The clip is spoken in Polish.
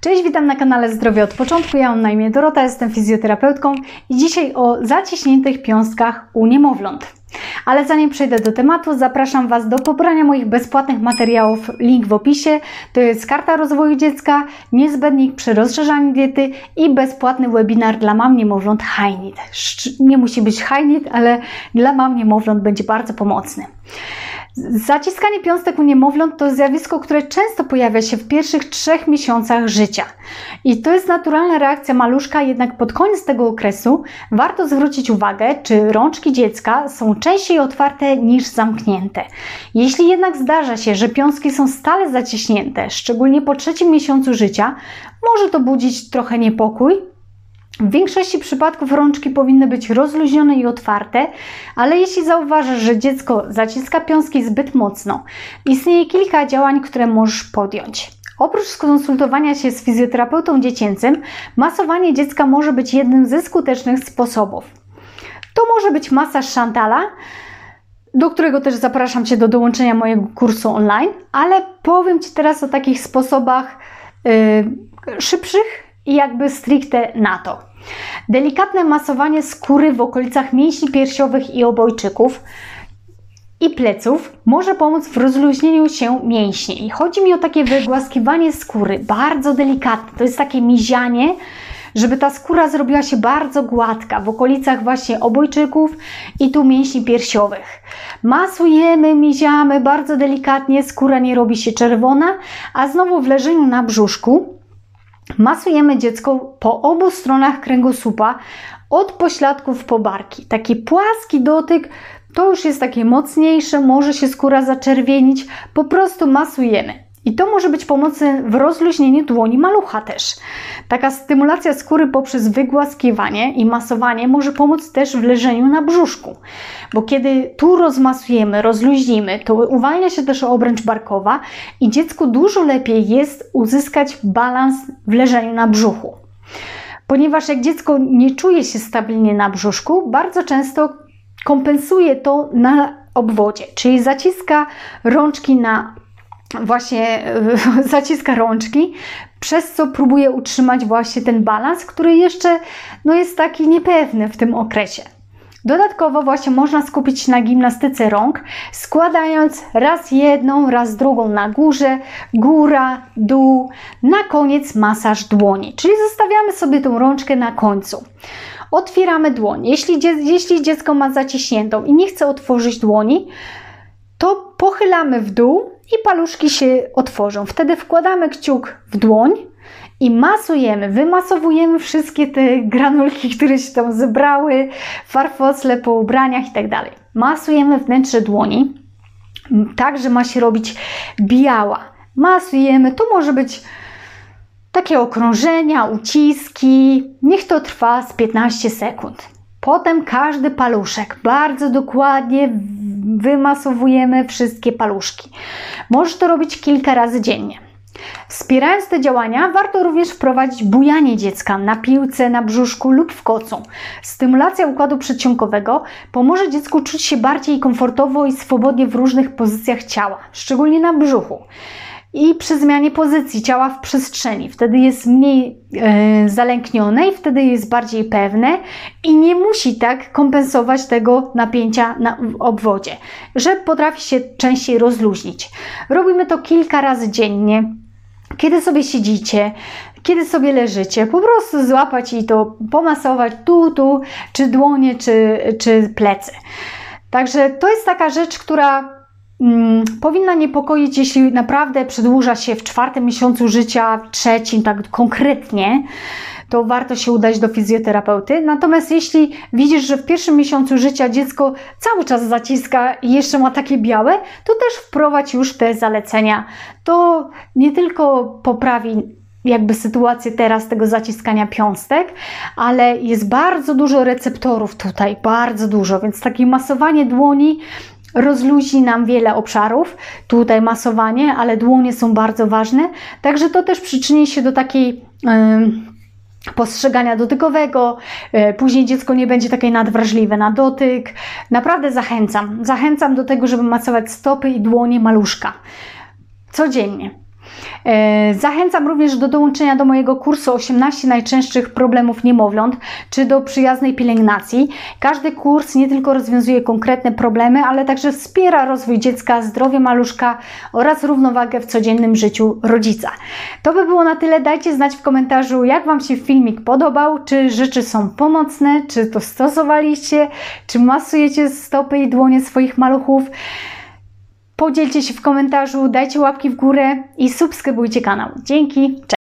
Cześć, witam na kanale Zdrowie od początku. Ja mam na imię Dorota, jestem fizjoterapeutką i dzisiaj o zaciśniętych piąstkach u niemowląt. Ale zanim przejdę do tematu, zapraszam Was do pobrania moich bezpłatnych materiałów. Link w opisie. To jest karta rozwoju dziecka, niezbędnik przy rozszerzaniu diety i bezpłatny webinar dla mam niemowląt High Nie musi być High ale dla mam niemowląt będzie bardzo pomocny. Zaciskanie piąstek u niemowląt to zjawisko, które często pojawia się w pierwszych trzech miesiącach życia. I to jest naturalna reakcja maluszka, jednak pod koniec tego okresu warto zwrócić uwagę, czy rączki dziecka są częściej otwarte niż zamknięte. Jeśli jednak zdarza się, że piąstki są stale zaciśnięte, szczególnie po trzecim miesiącu życia, może to budzić trochę niepokój, w większości przypadków rączki powinny być rozluźnione i otwarte, ale jeśli zauważasz, że dziecko zaciska piąski zbyt mocno, istnieje kilka działań, które możesz podjąć. Oprócz skonsultowania się z fizjoterapeutą dziecięcym, masowanie dziecka może być jednym ze skutecznych sposobów. To może być masaż Chantala, do którego też zapraszam Cię do dołączenia mojego kursu online, ale powiem Ci teraz o takich sposobach yy, szybszych i jakby stricte na to. Delikatne masowanie skóry w okolicach mięśni piersiowych i obojczyków i pleców może pomóc w rozluźnieniu się mięśni. I chodzi mi o takie wygłaskiwanie skóry, bardzo delikatne. To jest takie mizianie, żeby ta skóra zrobiła się bardzo gładka w okolicach właśnie obojczyków i tu mięśni piersiowych. Masujemy, miziamy bardzo delikatnie, skóra nie robi się czerwona, a znowu w leżeniu na brzuszku Masujemy dziecko po obu stronach kręgosłupa, od pośladków po barki. Taki płaski dotyk to już jest takie mocniejsze, może się skóra zaczerwienić. Po prostu masujemy. I to może być pomocne w rozluźnieniu dłoni malucha też. Taka stymulacja skóry poprzez wygłaskiwanie i masowanie może pomóc też w leżeniu na brzuszku, bo kiedy tu rozmasujemy, rozluźnimy, to uwalnia się też obręcz barkowa i dziecku dużo lepiej jest uzyskać balans w leżeniu na brzuchu. Ponieważ jak dziecko nie czuje się stabilnie na brzuszku, bardzo często kompensuje to na obwodzie, czyli zaciska rączki na właśnie zaciska rączki, przez co próbuje utrzymać właśnie ten balans, który jeszcze no, jest taki niepewny w tym okresie. Dodatkowo właśnie można skupić się na gimnastyce rąk, składając raz jedną, raz drugą na górze, góra, dół, na koniec masaż dłoni, czyli zostawiamy sobie tą rączkę na końcu. Otwieramy dłoń. Jeśli, jeśli dziecko ma zaciśniętą i nie chce otworzyć dłoni, to pochylamy w dół i paluszki się otworzą. Wtedy wkładamy kciuk w dłoń i masujemy, wymasowujemy wszystkie te granulki, które się tam zebrały, farfocle po ubraniach i tak dalej. Masujemy wnętrze dłoni, tak, że ma się robić biała. Masujemy, to może być takie okrążenia, uciski. Niech to trwa z 15 sekund. Potem każdy paluszek bardzo dokładnie wymasowujemy wszystkie paluszki. Możesz to robić kilka razy dziennie. Wspierając te działania, warto również wprowadzić bujanie dziecka na piłce, na brzuszku lub w kocu. Stymulacja układu przedsionkowego pomoże dziecku czuć się bardziej komfortowo i swobodnie w różnych pozycjach ciała, szczególnie na brzuchu i przy zmianie pozycji ciała w przestrzeni. Wtedy jest mniej e, zalęknione i wtedy jest bardziej pewne i nie musi tak kompensować tego napięcia na, obwodzie, że potrafi się częściej rozluźnić. Robimy to kilka razy dziennie. Kiedy sobie siedzicie, kiedy sobie leżycie, po prostu złapać i to pomasować tu, tu, czy dłonie, czy, czy plecy. Także to jest taka rzecz, która powinna niepokoić, jeśli naprawdę przedłuża się w czwartym miesiącu życia, w trzecim, tak konkretnie, to warto się udać do fizjoterapeuty. Natomiast jeśli widzisz, że w pierwszym miesiącu życia dziecko cały czas zaciska i jeszcze ma takie białe, to też wprowadź już te zalecenia. To nie tylko poprawi jakby sytuację teraz tego zaciskania piąstek, ale jest bardzo dużo receptorów tutaj, bardzo dużo, więc takie masowanie dłoni rozluźni nam wiele obszarów, tutaj masowanie, ale dłonie są bardzo ważne, także to też przyczyni się do takiej yy, postrzegania dotykowego, yy, później dziecko nie będzie takie nadwrażliwe na dotyk. Naprawdę zachęcam, zachęcam do tego, żeby masować stopy i dłonie maluszka codziennie. E, Zachęcam również do dołączenia do mojego kursu 18 najczęstszych problemów niemowląt, czy do przyjaznej pielęgnacji. Każdy kurs nie tylko rozwiązuje konkretne problemy, ale także wspiera rozwój dziecka, zdrowie maluszka oraz równowagę w codziennym życiu rodzica. To by było na tyle. Dajcie znać w komentarzu, jak Wam się filmik podobał, czy rzeczy są pomocne, czy to stosowaliście, czy masujecie stopy i dłonie swoich maluchów. Podzielcie się w komentarzu, dajcie łapki w górę i subskrybujcie kanał. Dzięki, cześć!